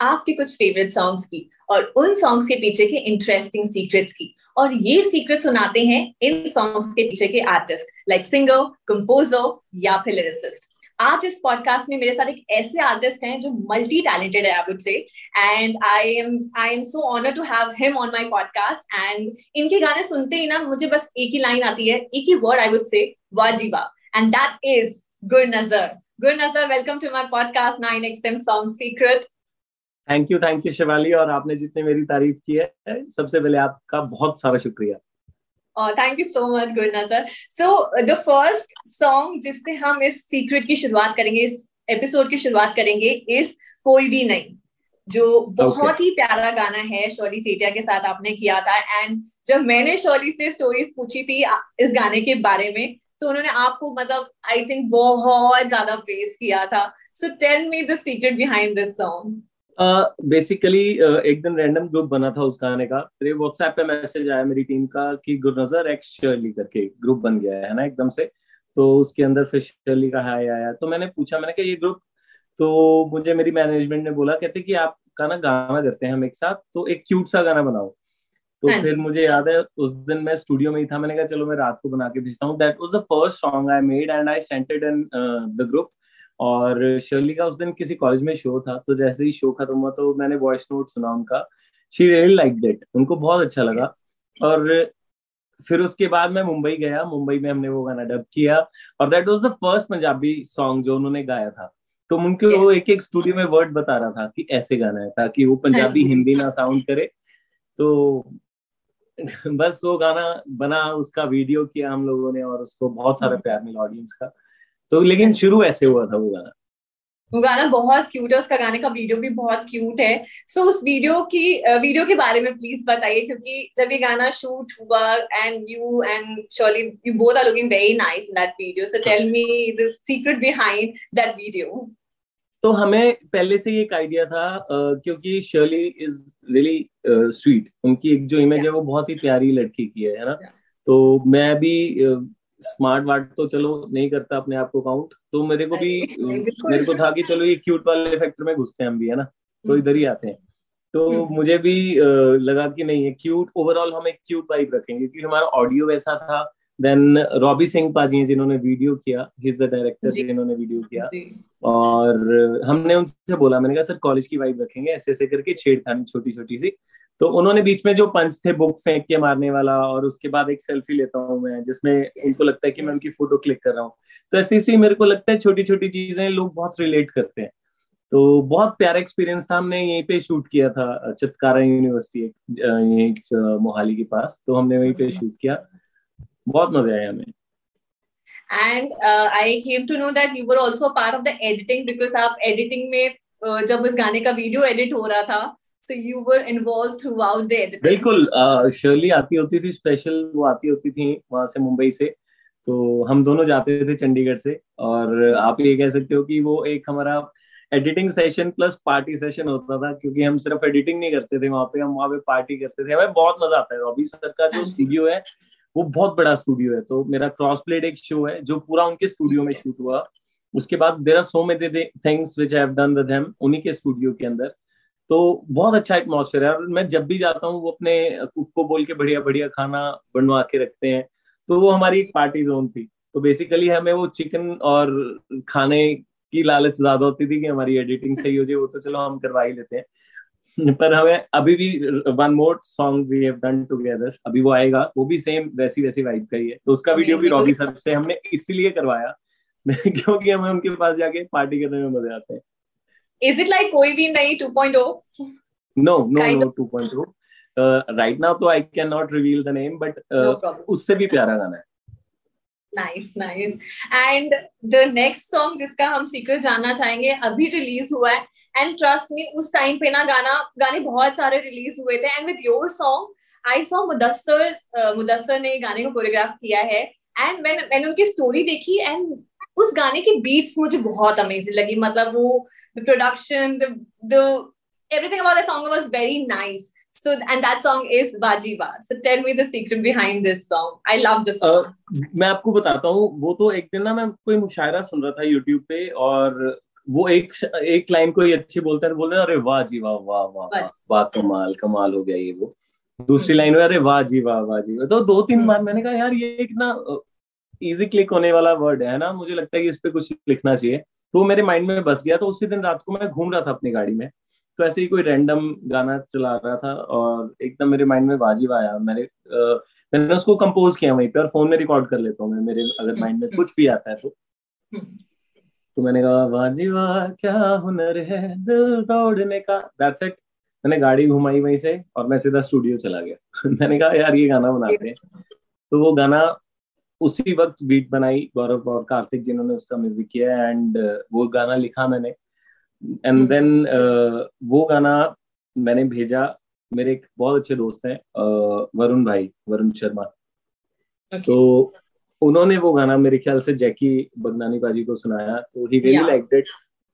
आपके कुछ favourite songs की और उन सॉन्ग्स के पीछे के इंटरेस्टिंग सीक्रेट्स की। और ये सीक्रेट सुनाते हैं इन सॉन्ग्स के पीछे के आर्टिस्ट लाइक सिंगर कंपोजर या फिर लिरिसिस्ट आज इस पॉडकास्ट में मेरे साथ एक ऐसे आर्टिस्ट हैं जो मल्टी टैलेंटेड है I say. And I am I am so honour to have him on my podcast and इनके गाने सुनते ही ना मुझे बस एक ही लाइन आती है, एक ही word I would say वाजीबा। And that is good Nazar good Nazar welcome to my podcast nine 9xm song secret thank you thank you Shivali और आपने जितने मेरी तारीफ़ की है सबसे पहले आपका बहुत सारा शुक्रिया। Thank you so much good Nazar so the first song जिससे हम इस सीक्रेट की शुरुआत करेंगे इस एपिसोड की शुरुआत करेंगे इस कोई भी नहीं जो बहुत okay. ही प्यारा गाना है शोली सेठिया के साथ आपने किया था। एंड जब मैंने शोली से स्टोरीज पूछी थी इस गाने के बारे में तो उन्होंने आपको मतलब आई थिंक बहुत ज़्यादा प्रेस किया था। So tell me the secret behind this song basically uh, uh, एक दिन रैंडम ग्रुप बना था उस गाने का। फिर व्हाट्सएप पे मैसेज आया मेरी टीम का कि गुरनजर एक्स शर्ली करके ग्रुप बन गया है ना एकदम से? तो उसके अंदर फिर शर्ली का हाई आया। तो मैंने पूछा मैंने कहा ये ग्रुप तो मुझे मेरी मैनेजमेंट ने बोला कहते कि आप का ना गाना करते हैं हम एक साथ तो एक क्यूट सा गाना बनाओ। तो हाँ फिर मुझे याद है उस दिन मैं स्टूडियो में ही था मैंने कहा चलो मैं रात को बना के भेजता हूँ। That was the first song I made and I sent it in the group और शर्ली का उस दिन किसी कॉलेज में शो था तो जैसे ही शो खत्म हुआ तो मैंने वॉइस नोट सुना उनका। शी रियली लाइक डेट उनको बहुत अच्छा लगा। और फिर उसके बाद मैं मुंबई गया। मुंबई में हमने वो गाना डब किया और that was the first Punjabi song जो उन्होंने गाया था। तो उनके yes. वो एक एक स्टूडियो में वर्ड बता रहा था कि ऐसे गाना है ताकि वो पंजाबी हिंदी ना साउंड करे। तो बस वो गाना बना उसका वीडियो किया हम लोगों ने और उसको बहुत सारा प्यार मिला ऑडियंस का। तो लेकिन शुरू ऐसे हुआ था वो गाना। वो गाना बहुत क्यूट है उसका गाने का वीडियो भी बहुत क्यूट है। सो so, उस वीडियो की वीडियो के बारे में प्लीज़ बताइए क्योंकि जब ये गाना शूट हुआ and you and Shirley you both are looking very nice in that video so tell me the secret behind that video तो हमें पहले से ही एक आइडिया था uh, क्योंकि शर्ली इज़ रियली स्वीट उनकी एक जो इमेज yeah. है वो बहुत ही प्यारी लड़की की है ना? Yeah. तो मैं भी uh, स्मार्ट वार्ट तो चलो नहीं करता अपने आप को काउंट तो मेरे को भी मेरे को था कि चलो ये क्यूट वाले फैक्टर में घुसते हैं हम भी है ना? तो इधर ही आते हैं। तो हम्म। मुझे भी लगा कि नहीं है क्यूट ओवरऑल हम एक क्यूट वाइब रखेंगे क्योंकि हमारा ऑडियो वैसा था। देन रॉबी सिंह पाजी जिन्होंने वीडियो किया हिज द डायरेक्टर जिन्होंने वीडियो किया। और हमने उनसे बोला मैंने कहा सर कॉलेज की वाइब रखेंगे ऐसे ऐसे करके छेड़खानी छोटी छोटी सी तो उन्होंने बीच में जो पंच थे, बुक फेंक के मारने वाला और उसके बाद एक सेल्फी लेता हूँ मैं, जिसमें उनको लगता है कि मैं उनकी फ़ोटो क्लिक कर रहा हूँ। तो ऐसी ऐसी मेरे को लगता है छोटी छोटी चीज़ें लोग बहुत रिलेट करते हैं। तो बहुत प्यारा एक्सपीरियंस था, हमने यहीं पे शूट किया था चितकारा यूनिवर्सिटी मोहाली के पास। तो हमने वहीं पे शूट किया। बहुत मज़ा आया हमें। And I came to know that you were also part of the editing because आप एडिटिंग में जब उस गाने का वीडियो एडिट हो रहा था so you were involved throughout the editing बिल्कुल शर्ली आती होती थी स्पेशल वो आती होती थी वहाँ से मुंबई से। तो हम दोनों जाते थे चंडीगढ़ से और आप ये कह सकते हो कि वो एक हमारा editing session plus party session होता था क्योंकि हम सिर्फ़ एडिटिंग नहीं करते थे वहाँ पे हम वहाँ पे पार्टी करते थे। हमें बहुत मज़ा आता है। रॉबी सर का जो स्टूडियो हाँ है वो बहुत बड़ा स्टूडियो है। तो मेरा क्रॉस प्लेड एक शो है जो पूरा उनके स्टूडियो में शूट हुआ। उसके बाद there are so many things which have done with उन्हीं के स्टूडियो के अंदर। तो बहुत अच्छा एटमोसफेयर है। और मैं जब भी जाता हूँ वो अपने कुक को बोल के बढ़िया बढ़िया खाना बनवा के रखते हैं। तो वो हमारी एक पार्टी जोन थी। तो बेसिकली हमें वो चिकन और खाने की लालच ज़्यादा होती थी कि हमारी एडिटिंग सही हो जाए वो तो चलो हम करवा ही लेते हैं। पर हमें अभी भी one more song we have done together अभी वो आएगा वो भी सेम वैसी वैसी वाइब का ही है। तो उसका वीडियो भी रॉबी सर से हमने इसीलिए करवाया क्योंकि हमें उनके पास जाके पार्टी करने में मज़े आते हैं। Is it like कोई भी नहीं 2.0? No, no, kind no 2.0. Uh, right now तो I cannot reveal the name, but uh, no उससे भी प्यारा गाना है. Nice, nice. And the next song जिसका हम सीक्रेट जानना चाहेंगे अभी रिलीज़ हुआ है एंड ट्रस्ट मी उस टाइम पे ना गाना गाने बहुत सारे रिलीज़ हुए थे and with your song I saw Mudassar Mudassar ने गाने को कोरियोग्राफ किया है एंड मैंने मैंने उनकी स्टोरी देखी एंड उस गाने की बीट्स मुझे बहुत अमेजिंग लगी। मतलब वो the production the the everything about that song was very nice so and that song is Vajiva. So tell me the secret behind this song. I love this song. Uh, मैं आपको बताता हूँ वो तो एक दिन ना मैं कोई मुशायरा सुन रहा था यूट्यूब पे और वो एक एक लाइन को ही अच्छी बोलते हैं बोलते हैं अरे वाह जी वाह वाह वाह वाह कमाल कमाल हो गया ये वो। दूसरी लाइन में अरे वाह जी वाह वाह जी। तो दो तीन बार मैंने कहा यार ये एक ना इजी क्लिक होने वाला वर्ड है ना? मुझे लगता है कि इस पे कुछ लिखना चाहिए। तो मेरे माइंड में बस गया। तो उसी दिन रात को मैं घूम रहा था अपनी गाड़ी में। तो ऐसे ही कोई रैंडम गाना चला रहा था और एकदम मेरे माइंड में वाजिब आया। आ, मैंने उसको कंपोज किया वहीं पे और फ़ोन में रिकॉर्ड कर लेता हूँ मैं। मेरे अगर माइंड में कुछ भी आता है तो। तो मैंने कहा वाजिबा क्या हुनर है दिल तोड़ने का? दैट्स इट मैंने गाड़ी घुमाई वहीं से और मैं सीधा स्टूडियो चला गया। मैंने कहा यार ये गाना बनाते हैं। तो वो गाना उसी वक्त बीट बनाई गौरव और कार्तिक जिन्होंने उसका म्यूज़िक किया एंड uh, वो गाना लिखा मैंने। एंड देन uh, वो गाना मैंने भेजा मेरे एक बहुत अच्छे दोस्त हैं uh, वरुण भाई वरुण शर्मा। Okay. तो उन्होंने वो गाना मेरे ख्याल से जैकी बगनानी बाजी को सुनाया। तो ही रियली लाइक इट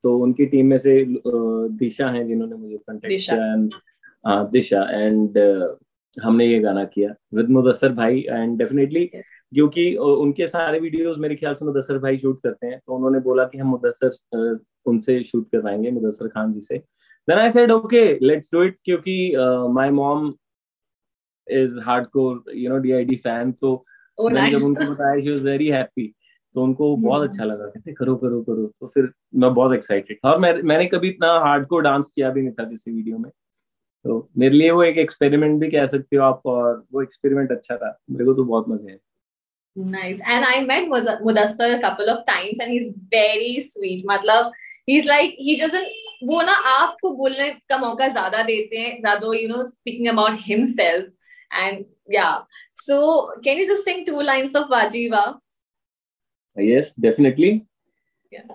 तो उनकी टीम में से दिशा हैं जिन्होंने मुझे कांटेक्ट किया एंड हाँ दिशा। एंड हमने ये गाना किया। विद मुदस्सर भाई एंड डेफिनेटली क्योंकि उनके सारे वीडियोस मेरे ख्याल से मुदस्सर भाई शूट करते हैं। तो उन्होंने बोला कि हम मुदस्सर उनसे शूट करवाएँगे मुदस्सर खान जी से। Then I said okay let's do it क्योंकि my mom is hardcore you know DID fan तो oh, मैंने जब उनको बताया शी वाज वेरी हैप्पी तो उनको बहुत hmm. अच्छा लगा। कहते करो करो करो। तो फिर मैं बहुत एक्साइटेड था। और मैं मैंने कभी इतना हार्डकोर डांस किया भी नहीं था किसी वीडियो में। तो मेरे लिए वो एक एक्सपेरिमेंट भी कह सकते हो आप और वो एक्सपेरिमेंट अच्छा था। मेरे को तो बहुत मज़े है Nice. And I met Mudassar a couple of times and he's very sweet. मतलब he's like he doesn't वो ना आपको बोलने का मौका ज्यादा देते हैं rather you know speaking about himself and yeah. So can you just sing two lines of Vajiva? Yes, definitely. Yeah.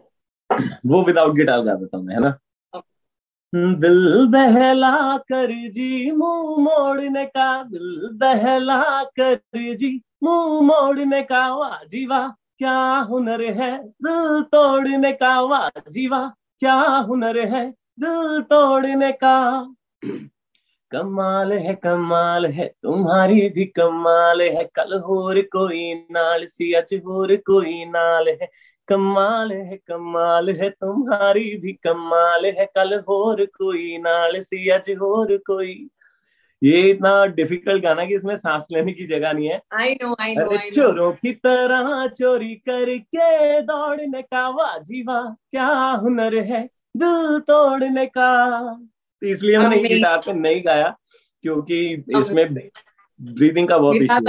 वो विदाउट गिटार गा देता हूँ मैं है ना दिल दहला कर जी, मुँह मोड़ने का। दिल दहला कर जी, मुँह मोड़ने का। वाजीवा, क्या हुनर है? दिल तोड़ने का। वाजीवा, क्या हुनर है? दिल तोड़ने का। कमाल है कमाल है, तुम्हारी भी कमाल है। कल होर कोई नाल सी अच होर कोई नाल है। कमाल है कमाल है तुम्हारी भी कमाल है। कल होर कोई नाल सी अच होर कोई। ये इतना डिफ़िकल्ट गाना कि इसमें सांस लेने की जगह नहीं है। आई नो आई नो चोरों की तरह चोरी करके दौड़ने का वाह जीवा क्या हुनर है दिल तोड़ने का। तो इसलिए मैंने गिटार पे नहीं गाया क्योंकि इसमें ब्रीदिंग का बहुत इशू है।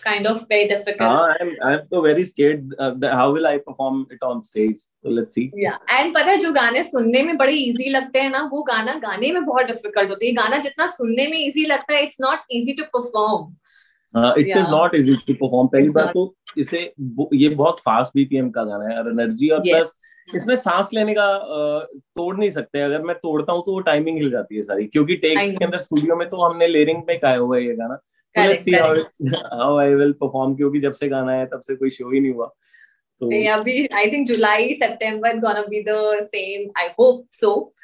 Kind of very difficult. Uh, I'm I'm so very scared. Uh, how will I perform it on stage? So let's see. Yeah, and पता है जो गाने सुनने में बड़े easy लगते हैं ना वो गाना गाने में बहुत difficult होती है गाना जितना सुनने में easy लगता है it's not easy to perform. Uh, it yeah. is not easy to perform. पहली बात तो इसे ये बहुत फास्ट बीपीएम का गाना है और एनर्जी और प्लस इसमें सांस लेने का तोड़ नहीं सकते अगर मैं तोड़ता हूँ तो वो टाइमिंग हिल जाती है सारी क्योंकि टेक्स के अंदर स्टूडियो में तो हमने लेरिंग पे गाया हुआ है ये गाना क्योंकि जब से गाना है तब से कोई शो ही नहीं हुआ। तो अभी I think July September gonna be the same I hope so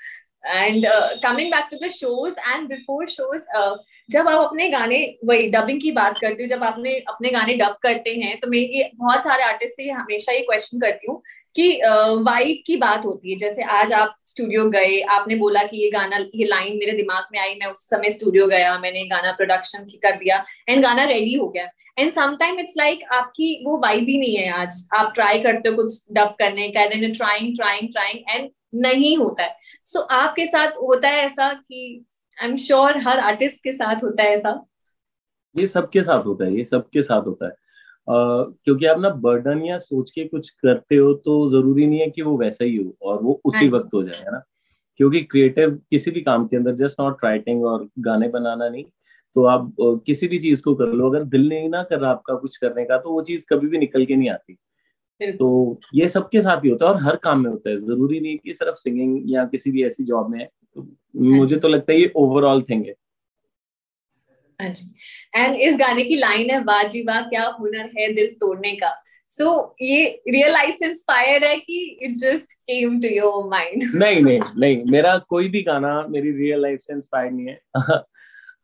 and coming back to the shows and before shows जब आप अपने गाने वही डबिंग की बात करती हूँ जब आपने अपने गाने डब करते हैं तो मैं ये बहुत सारे आर्टिस्ट से हमेशा ये क्वेश्चन करती हूँ कि वाइब uh, की बात होती है। जैसे आज आप स्टूडियो गए आपने बोला कि ये गाना ये लाइन मेरे दिमाग में आई मैं उस समय स्टूडियो गया मैंने गाना प्रोडक्शन कर दिया एंड गाना रेडी हो गया। एंड समटाइम इट्स लाइक आपकी वो वाइब ही नहीं है आज। आप ट्राई करते हो कुछ डब करने का then trying trying trying and नहीं होता है। सो so, आपके साथ होता है ऐसा कि आई एम श्योर हर आर्टिस्ट के साथ होता है ऐसा? ये सबके साथ होता है ये सबके साथ होता है। Uh, क्योंकि आप ना बर्डन या सोच के कुछ करते हो तो ज़रूरी नहीं है कि वो वैसा ही हो और वो उसी हाँ वक्त हो जाए है ना? क्योंकि क्रिएटिव किसी भी काम के अंदर जस्ट नॉट राइटिंग और गाने बनाना नहीं तो आप किसी भी चीज़ को कर लो। अगर दिल नहीं ना कर रहा आपका कुछ करने का तो वो चीज़ कभी भी निकल के नहीं आती। तो ये सबके साथ ही होता है और हर काम में होता है। ज़रूरी नहीं कि सिर्फ़ सिंगिंग या किसी भी ऐसी जॉब में है। तो मुझे तो लगता है ये ओवरऑल थिंग है। एंड इस गाने की लाइन है वाह जी वाह क्या हुनर है दिल तोड़ने का। सो so, ये रियल लाइफ से इंस्पायर्ड है कि it just came to your mind नहीं नहीं नहीं। मेरा कोई भी गाना मेरी रियल लाइफ से इंस्पायर्ड नहीं है।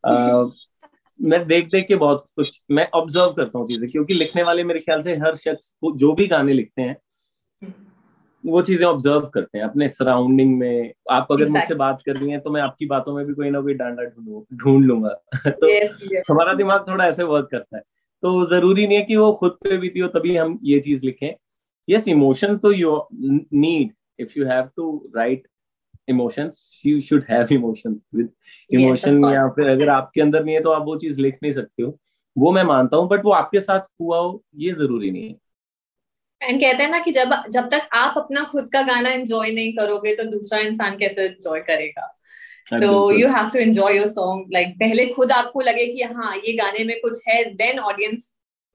uh, मैं देख देख के बहुत कुछ मैं ऑब्ज़र्व करता हूँ चीज़ें क्योंकि लिखने वाले मेरे ख्याल से हर शख्स जो भी गाने लिखते हैं वो चीज़ें ऑब्ज़र्व करते हैं अपने सराउंडिंग में आप अगर Exactly. मुझसे बात कर रही हैं तो मैं आपकी बातों में भी कोई ना कोई डांडा ढूंढ ढूंढ लूँगा तो yes, yes. हमारा दिमाग थोड़ा ऐसे वर्क करता है तो ज़रूरी नहीं है कि वो खुद पे बीती हो तभी हम ये चीज़ लिखें यस इमोशन तो you need if you have to write emotions you should have emotions with emotion या फिर अगर आपके अंदर नहीं है तो आप वो चीज़ लिख नहीं सकते हो। वो मैं मानता हूँ बट वो आपके साथ हुआ हो ये ज़रूरी नहीं है। एंड कहते हैं ना कि जब जब तक आप अपना खुद का गाना एंजॉय नहीं करोगे तो दूसरा इंसान कैसे एंजॉय करेगा? So you have to enjoy your song like पहले खुद आपको लगे कि हाँ ये गाने में कुछ है देन ऑडियंस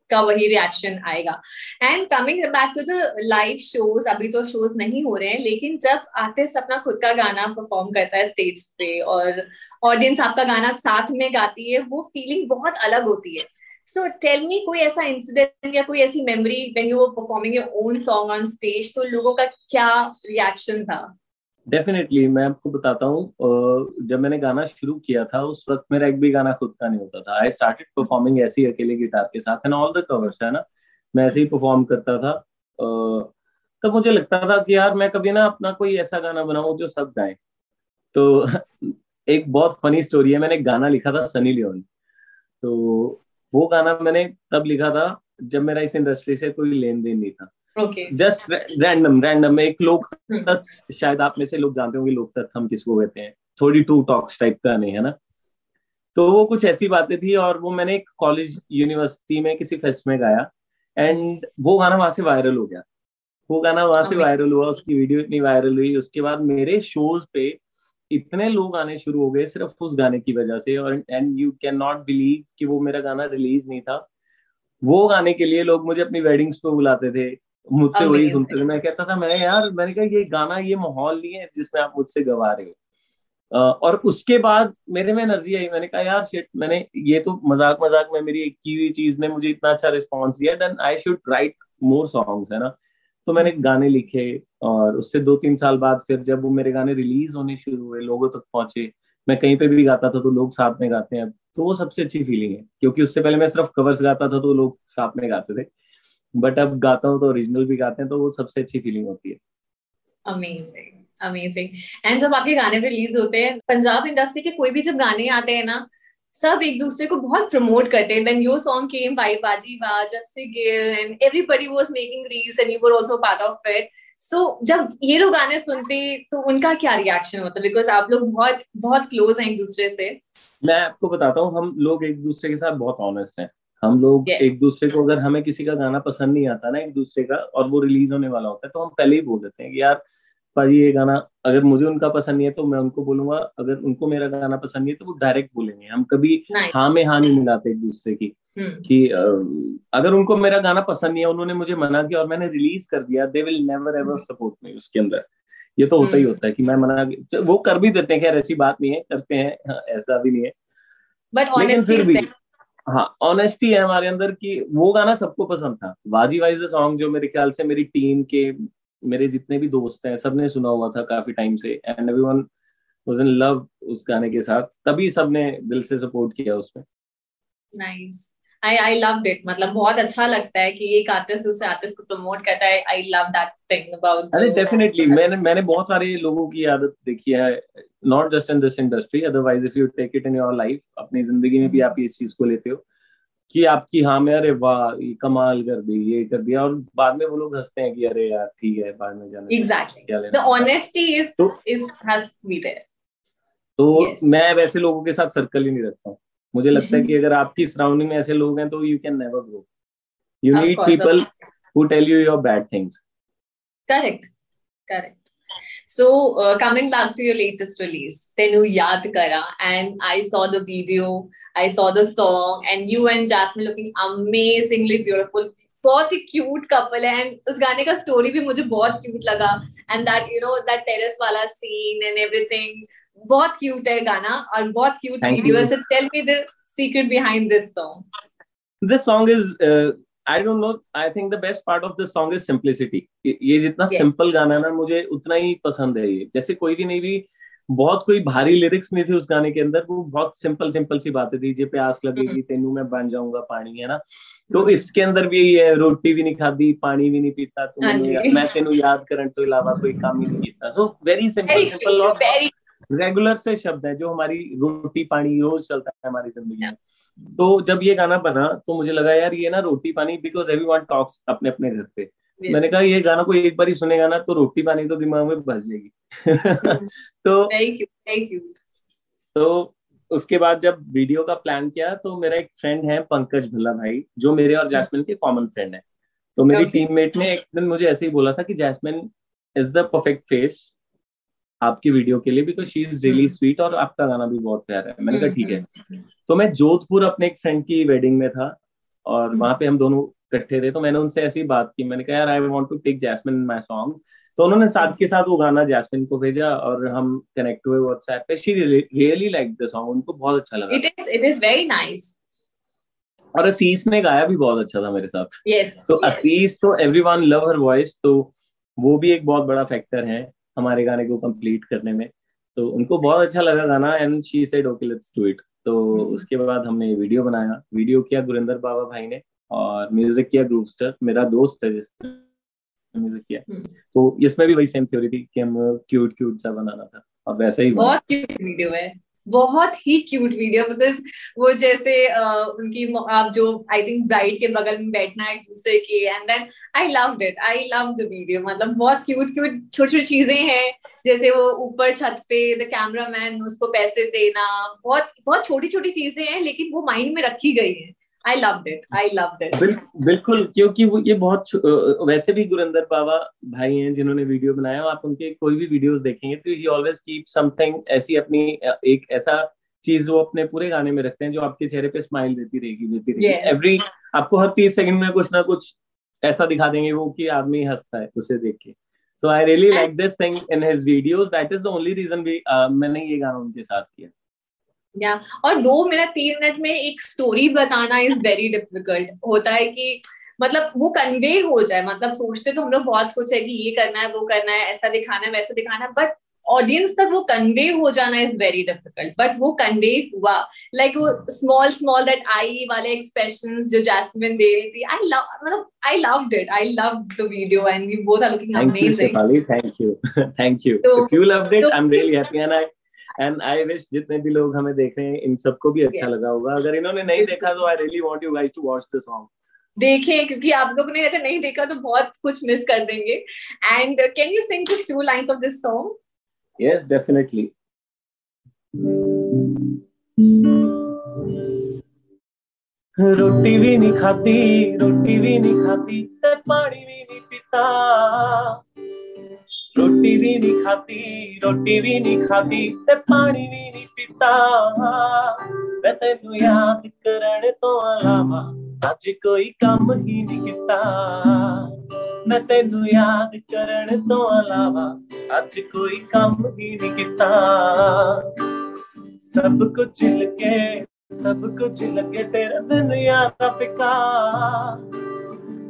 का वही रिएक्शन आएगा। And coming back to the live shows अभी तो शोज़ नहीं हो रहे हैं, लेकिन जब आर्टिस्ट अपना खुद का गाना परफॉर्म करता है स्टेज पे और ऑडियंस आपका गाना साथ में गाती है, वो फीलिंग बहुत अलग होती है। सो टेल मी कोई ऐसा इंसिडेंट या कोई ऐसी memory when you were performing your own song on stage तो लोगों का क्या रिएक्शन था? डेफिनेटली मैं आपको बताता हूँ जब मैंने गाना शुरू किया था, उस वक्त मेरा एक भी गाना खुद का नहीं होता था। आई स्टार्टेड परफॉर्मिंग ऐसे ही अकेले गिटार के साथ एंड ऑल द कवर्स है ना? मैं ऐसे ही परफॉर्म करता था तब मुझे लगता था कि यार, मैं कभी ना अपना कोई ऐसा गाना बनाऊँ जो सब गाएँ। तो एक बहुत फनी स्टोरी है, मैंने एक गाना लिखा था सनी लियोन तो वो गाना मैंने तब लिखा था, जब मेरा इस इंडस्ट्री से कोई लेन देन नहीं था। जस्ट रैंडम रैंडम एक लोक। तत्व शायद आप में से लोग जानते होंगे लोग तत्व हम किसको कहते हैं? थोड़ी टू टॉक्स टाइप का नहीं है ना? तो वो कुछ ऐसी बातें थी और वो मैंने एक कॉलेज यूनिवर्सिटी में किसी फेस्ट में गाया एंड वो गाना वहाँ से वायरल हो गया। वो गाना वहाँ से वायरल हुआ उसकी वीडियो इतनी वायरल हुई उसके बाद मेरे शोज़ पे इतने लोग आने शुरू हो गए सिर्फ़ उस गाने की वजह से और and you can not believe कि वो मेरा गाना रिलीज़ नहीं था। वो गाने के लिए लोग मुझे अपनी वेडिंग्स पे बुलाते थे। मुझसे वही सुनते थे। मैं कहता था मैं यार मैंने कहा ये गाना ये माहौल नहीं है जिसमें आप मुझसे गवा रहे हो। और उसके बाद मेरे में एनर्जी आई। मैंने कहा यार शिट मैंने ये तो मज़ाक मज़ाक में मेरी एक की हुई चीज़ ने मुझे इतना अच्छा रिस्पॉन्स दिया। Then I should write more songs है ना? तो मैंने गाने लिखे और उससे दो तीन साल बाद फिर जब वो मेरे गाने रिलीज़ होने शुरू हुए लोगों तक पहुँचे मैं कहीं पे भी गाता था तो लोग साथ में गाते हैं। तो वो सबसे अच्छी फीलिंग है क्योंकि उससे पहले मैं सिर्फ़ कवर्स गाता था तो लोग साथ में गाते थे। बट अब गाता हूँ तो ओरिजिनल भी गाते हैं तो वो सबसे अच्छी फीलिंग होती है। अमेजिंग अमेजिंग एंड जब आपके गाने रिलीज़ होते हैं पंजाब इंडस्ट्री के कोई भी जब गाने आते हैं ना सब एक दूसरे को बहुत प्रमोट करते हैं। When your song came by बाजी बा Jassie Gill and everybody was making reels and you were also part of it so जब ये लोग गाने सुनते तो उनका क्या रिएक्शन होता है? बिकॉज़ आप लोग बहुत बहुत क्लोज हैं एक दूसरे से। मैं आपको बताता हूँ हम लोग एक दूसरे के साथ बहुत ऑनेस्ट हैं। हम लोग Yes. एक दूसरे को अगर हमें किसी का गाना पसंद नहीं आता ना एक दूसरे का और वो रिलीज़ होने वाला होता है तो हम पहले ही बोल देते हैं कि यार भाई ये गाना अगर मुझे उनका पसंद नहीं है तो मैं उनको बोलूँगा अगर उनको मेरा गाना पसंद नहीं है तो वो डायरेक्ट बोलेंगे। हम कभी हाँ में हाँ नहीं मिलाते एक दूसरे की कि अगर उनको मेरा गाना पसंद नहीं है उन्होंने मुझे मना किया और मैंने रिलीज़ कर दिया they will never ever support me उसके अंदर। ये तो होता ही हम्म। होता है कि मैं मना वो कर भी देते हैं खैर ऐसी बात नहीं है करते हैं हाँ, ऐसा भी नहीं है। बट लेकिन ऑनेस्टी फिर भी हाँ ऑनेस्टी है हमारे अंदर कि वो गाना सबको पसंद था। वाजी वाइज सॉन्ग जो मेरे ख्याल से मेरी टीम के, मेरे जितने भी दोस्त हैं, सबने सुना हुआ था काफ़ी टाइम से and everyone was in love उस गाने के साथ। तभी सबने दिल से सपोर्ट किया उसमें। Nice I I love it मतलब बहुत अच्छा लगता है कि एक आर्टिस्ट दूसरे आर्टिस्ट को प्रमोट करता है। I love that thing about अरे डेफिनेटली मैंने मैंने बहुत सारे लोगों की आदत देखी है। Not just in this industry otherwise if you take it in your life अपनी ज़िंदगी में भी आप ये चीज़ को लेते हो कि आपकी हाँ में अरे वाह ये कमाल कर दी ये कर दिया। और बाद में वो लोग हँसते हैं कि अरे यार ठीक है बाद में जाने एग्जैक्टली द ऑनेस्टी इज़ तो- is has to be there तो Yes. मैं वैसे लोगों के साथ सर्कल ही नहीं रखता हूँ। मुझे लगता है कि अगर आपकी सराउंडिंग में ऐसे लोग हैं तो you can never grow you need people who tell you your bad things Correct. Correct. So uh, coming back to your latest release, Tenu Yaad Kara, and I saw the video, I saw the song, and you and Jasmine looking amazingly beautiful. बहुत ही cute couple है and उस गाने का story भी मुझे बहुत cute लगा and that you know that terrace वाला सीन एंड एवरीथिंग बहुत क्यूट है गाना और बहुत क्यूट वीडियो है। So tell me the secret behind this song this song is I don't know I think the best part of this song is simplicity ये जितना simple yes. गाना है ना मुझे उतना ही पसंद है ये। जैसे कोई भी नहीं भी बहुत कोई भारी लिरिक्स नहीं थे उस गाने के अंदर वो बहुत सिंपल सिंपल सी बातें थी जे प्यास लगेगी। तेनू मैं बन जाऊँगा पानी है ना? तो। इसके अंदर भी यही है रोटी भी नहीं खाती पानी भी नहीं पीता तो हाँ मैं तेनू याद करने तो अलावा कोई काम ही नहीं किया। सो वेरी सिंपल सिंपल और रेगुलर से शब्द है जो हमारी रोटी पानी रोज चलता है हमारी ज़िंदगी में। तो जब ये गाना बना तो मुझे लगा यार ये ना रोटी पानी बिकॉज़ एवरी वन टॉक्स अपने अपने घर पे। मैंने कहा ये गाना कोई एक बार ही सुनेगा ना तो रोटी पानी तो दिमाग में बस जाएगी। तो थैंक यू थैंक यू तो उसके बाद जब वीडियो का प्लान किया तो मेरा एक फ्रेंड है पंकज भल्ला भाई जो मेरे और जैस्मिन के कॉमन फ्रेंड है। तो मेरी okay. टीममेट ने एक दिन मुझे ऐसे ही बोला था कि Jasmine is the perfect face आपकी वीडियो के लिए because she is really sweet और आपका गाना भी बहुत प्यारा है। मैंने कहा ठीक है। हम्म, तो मैं जोधपुर अपने एक फ्रेंड की वेडिंग में था और हम्म। वहाँ पे हम दोनों इकट्ठे थे। तो मैंने उनसे ऐसी बात की मैंने कहा यार I want to take Jasmine my song तो उन्होंने साथ के साथ वो गाना जैस्मिन को भेजा और हम कनेक्ट हुए व्हाट्सएप पे। She really like the song उनको बहुत अच्छा लगा। It is it is very nice और असीस ने गाया भी बहुत अच्छा था मेरे साथ। Yes, तो yes. असीस तो एवरीवन लव हर वॉइस तो वो भी एक बहुत बड़ा फैक्टर है। हमारे गाने को कंप्लीट करने में। तो उनको बहुत अच्छा लगा गाना and she said okay let's do it तो hmm. उसके बाद हमने वीडियो बनाया। वीडियो किया गुरेंद्र बाबा भाई ने और म्यूज़िक किया ग्रुपस्टर मेरा दोस्त है जिसने म्यूज़िक किया। hmm. तो इसमें भी वही सेम थ्योरी थी कि हम क्यूट क्यूट सा बनाना था और वैसे ही बहुत क्यूट वीडियो है। बहुत ही क्यूट वीडियो बिकॉज़ वो जैसे uh, उनकी आप जो आई थिंक ब्राइड के बगल में बैठना एक दूसरे के and then I love it I love the video मतलब बहुत क्यूट क्यूट छोटी छोटी चीज़ें हैं जैसे वो ऊपर छत पे द कैमरा मैन उसको पैसे देना बहुत बहुत छोटी छोटी चीज़ें हैं लेकिन वो माइंड में रखी गई है। I love it I love it बिल्कुल क्योंकि वो ये बहुत वैसे भी गुरिंदर बाबा भाई हैं जिन्होंने वीडियो बनाया आप उनके कोई भी वीडियोस देखेंगे तो ही ऑलवेज कीप समथिंग ऐसी अपनी एक ऐसा चीज़ वो अपने पूरे गाने में रखते हैं जो आपके चेहरे पे स्माइल देती रहेगी देती रहेगी। Every yes. आपको हर तीस सेकंड में कुछ ना कुछ ऐसा दिखा देंगे वो कि आदमी हंसता है उसे देख के। So I really like this thing in his videos that is the only reason भी मैंने ये गाना उनके साथ किया। या और दो मिनट तीन मिनट में एक स्टोरी बताना इज़ वेरी डिफ़िकल्ट होता है कि मतलब वो कन्वे हो जाए मतलब सोचते तो हम लोग बहुत कुछ है कि ये करना है वो करना है ऐसा दिखाना है वैसा दिखाना है बट ऑडियंस तक वो कन्वे हो जाना इज़ वेरी डिफ़िकल्ट बट वो कन्वे हुआ। लाइक like वो स्मॉल स्मॉल दैट आई वाले एक्सप्रेशन जो जैस्मिन दे रही थी आई लव मतलब I love it I love the video and we both are looking amazing thank you thank you if you loved it I am really happy and I and I wish जितने भी लोग हमें देख रहे हैं इन सबको भी अच्छा लगा होगा। अगर इन्होंने नहीं देखा तो I really want you guys to watch the song देखें क्योंकि आप लोग ने अगर नहीं देखा तो बहुत कुछ मिस कर देंगे। And can you sing this two lines of this song yes definitely रोटी भी नहीं खाती रोटी भी नहीं खाती पानी भी नहीं पीता। रोटी भी नहीं खाती, रोटी भी नहीं खाती, ते पानी भी नहीं पीता। मैं तेन याद करने तो अलावा अज कोई काम ही नहीं किता। मैं तेन याद करने तो अलावा अज कोई काम ही नहीं किता। सब कुछ लगे, सब कुछ लगे, तेरा दिन याद फिका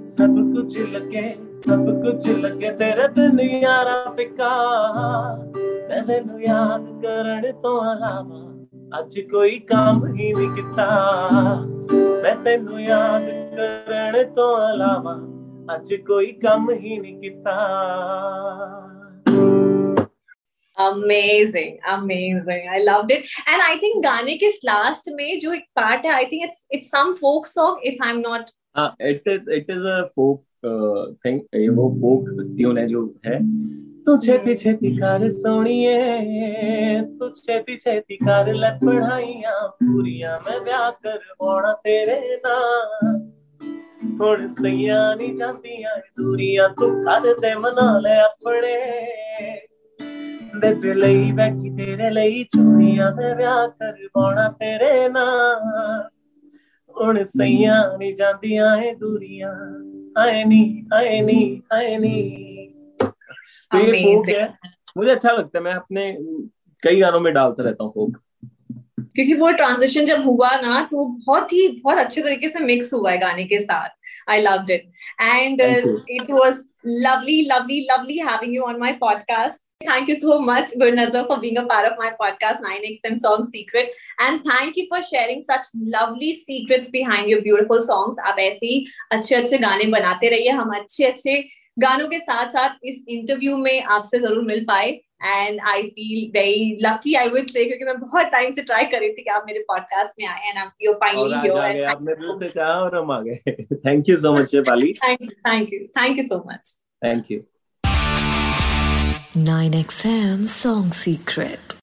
सब कुछ लगे सब कुछ लगे तेरे बिन यारा फिका मैं तेन याद करने तो अलावा अज कोई काम ही नहीं किता मैं तेन याद करने तो अलावा अज कोई काम ही नहीं किता amazing amazing i loved it and i think गाने के लास्ट में जो एक पार्ट है i think it's it's some folk song if i'm not uh, it is it is a folk think ये वो फोक ट्यून है जो है तू छेती छेती कर सोनिए तू छेती छेती कर ले पढ़ाइया पूरिया मैं ब्याह कर बोना तेरे ना ਹੁਣ ਸਈਆਂ ਨਹੀਂ ਜਾਂਦੀਆਂ ਦੂਰੀਆਂ ਤੂੰ ਕਰ ਦੇ ਮਨਾ ਲੈ ਆਪਣੇ ਬੇਬੇ ਲਈ ਬੈਠੀ ਤੇਰੇ ਲਈ ਚੂੜੀਆਂ ਮੈਂ ਵਿਆਹ ਕਰਵਾਉਣਾ ਤੇਰੇ ਨਾਲ उड़ सैया नी जांदियाँ है दूरियाँ आए नी आए नी आए नी तो ये फोक है मुझे अच्छा लगता है मैं अपने कई गानों में डालता रहता हूँ फोक क्योंकि वो ट्रांजिशन जब हुआ ना तो बहुत ही बहुत अच्छे तरीके से मिक्स हुआ है गाने के साथ। I love it and it was lovely lovely lovely having you on my podcast thank you so much gurnazar for being a part of my podcast 9xm song secret. And thank you for sharing such lovely secrets behind your beautiful songs. आप ऐसे ही अच्छे अच्छे गाने बनाते रहिए। हम अच्छे अच्छे गानों के साथ साथ इस इंटरव्यू में आपसे ज़रूर मिल पाए। And I feel very lucky I would say क्योंकि मैं बहुत टाइम से ट्राई कर रही थी कि आप मेरे पॉडकास्ट में आए। एंड आप यू फाइनली हियर आपने दिल से चाहा और हम आ गए। Thank you so much you thank you thank you so much thank you 9XM Song Secret